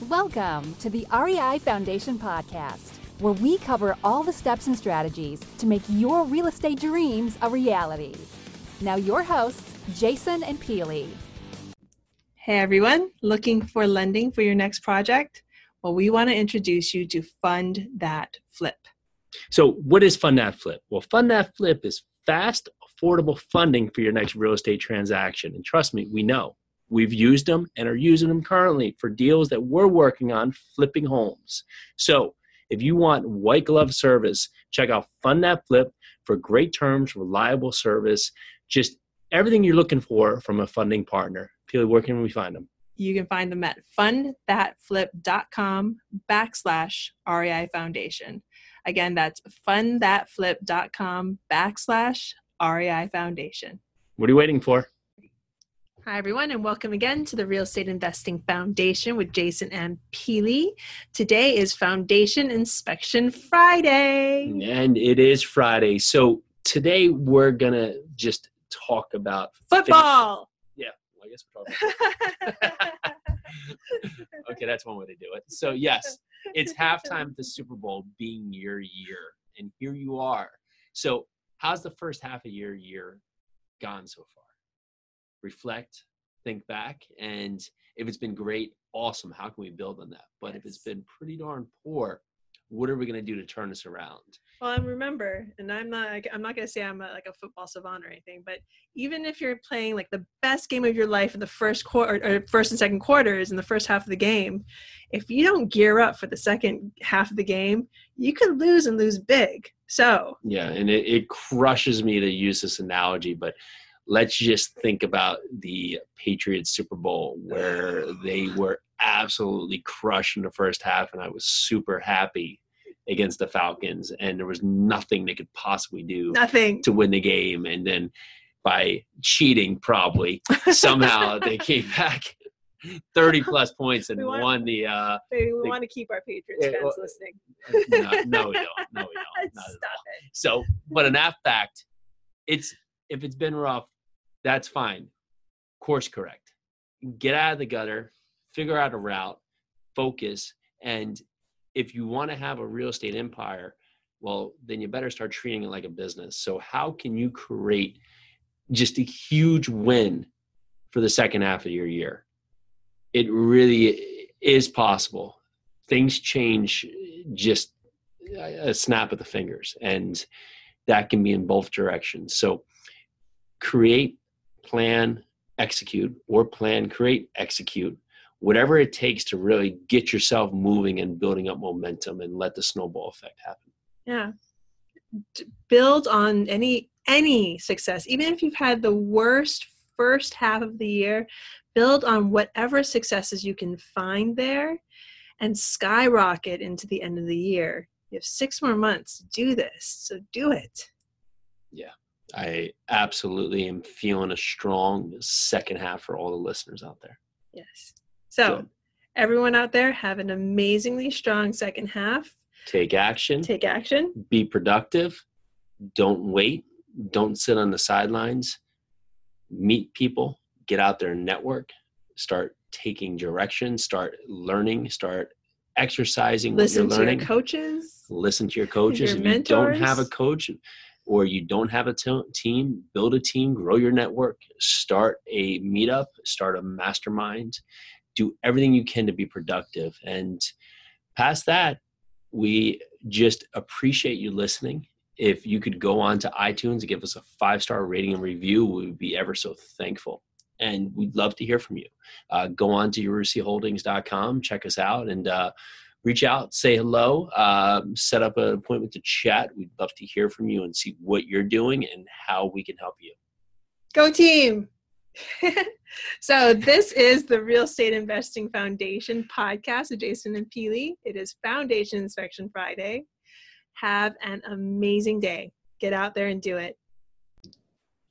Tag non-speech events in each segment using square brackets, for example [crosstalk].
Welcome to the REI Foundation Podcast, where we cover all the steps and strategies to make your real estate dreams a reality. Now, your hosts, Jason and Peely. Hey everyone, looking for lending for your next project? Well, we want to introduce you to Fund That Flip. So, what is Fund That Flip? Well, Fund That Flip is fast, affordable funding for your next real estate transaction. And trust me, we know. We've used them and are using them currently for deals that we're working on flipping homes. So, if you want white glove service, check out Fund That Flip for great terms, reliable service, just everything you're looking for from a funding partner. Peely, where can we find them? You can find them at fundthatflip.com backslash REI Foundation. Again, that's fundthatflip.com backslash REI Foundation. What are you waiting for? Hi, everyone, and welcome again to the Real Estate Investing Foundation with Jason and Peely. Today is Foundation Inspection Friday. And it is Friday. So today we're going to just talk about football. Yeah, well, I guess we're talking [laughs] okay, that's one way to do it. So, yes, it's halftime of the Super Bowl being your year, and here you are. So, how's the first half of your year gone so far? Reflect, think back, and if it's been great, awesome. How can we build on that? But yes. if it's been pretty darn poor, what are we going to do to turn this around? Well, and remember, and I'm not I'm not going to say I'm a, like a football savant or anything, but even if you're playing like the best game of your life in the first quarter or first and second quarters in the first half of the game, if you don't gear up for the second half of the game, you could lose and lose big. So yeah, and it, it crushes me to use this analogy, but let's just think about the Patriots Super Bowl where they were absolutely crushed in the first half, and I was super happy against the Falcons, and there was nothing they could possibly do nothing to win the game, and then by cheating, probably [laughs] somehow they came back. 30 plus points and want, won the uh we the, want to keep our patriots fans well, listening no, no we don't no we don't [laughs] Stop it. so but that fact it's if it's been rough that's fine course correct get out of the gutter figure out a route focus and if you want to have a real estate empire, well, then you better start treating it like a business. So, how can you create just a huge win for the second half of your year? It really is possible. Things change just a snap of the fingers, and that can be in both directions. So, create, plan, execute, or plan, create, execute whatever it takes to really get yourself moving and building up momentum and let the snowball effect happen. Yeah. Build on any any success, even if you've had the worst first half of the year, build on whatever successes you can find there and skyrocket into the end of the year. You have six more months to do this, so do it. Yeah, I absolutely am feeling a strong second half for all the listeners out there. Yes. So, Good. everyone out there, have an amazingly strong second half. Take action. Take action. Be productive. Don't wait. Don't sit on the sidelines. Meet people. Get out there and network. Start taking direction. Start learning. Start exercising Listen what you're learning. to your coaches. Listen to your coaches. Your if mentors. you don't have a coach, or you don't have a t- team, build a team, grow your network, start a meetup, start a mastermind, do everything you can to be productive. And past that, we just appreciate you listening. If you could go on to iTunes and give us a five star rating and review, we would be ever so thankful. And we'd love to hear from you. Uh, go on to urusiholdings.com, check us out, and uh, reach out, say hello, uh, set up an appointment to chat. We'd love to hear from you and see what you're doing and how we can help you. Go team! [laughs] so this is the Real Estate Investing Foundation podcast with Jason and Peely. It is Foundation Inspection Friday. Have an amazing day. Get out there and do it.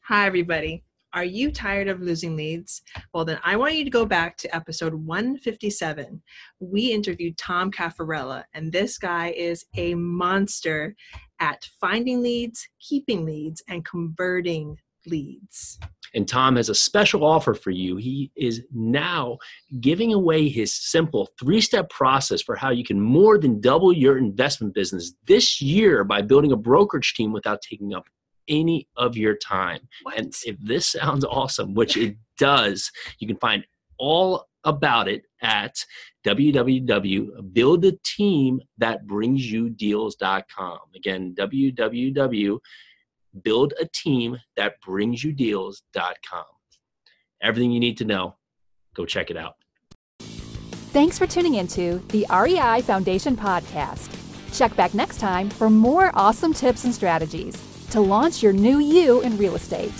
Hi, everybody. Are you tired of losing leads? Well, then I want you to go back to episode 157. We interviewed Tom Caffarella, and this guy is a monster at finding leads, keeping leads, and converting leads. And Tom has a special offer for you. He is now giving away his simple three step process for how you can more than double your investment business this year by building a brokerage team without taking up any of your time. What? And if this sounds awesome, which it does, you can find all about it at www.buildateamthatbringsyoudeals.com. Again, www.buildateamthatbringsyoudeals.com. Everything you need to know, go check it out. Thanks for tuning into the REI Foundation podcast. Check back next time for more awesome tips and strategies to launch your new you in real estate.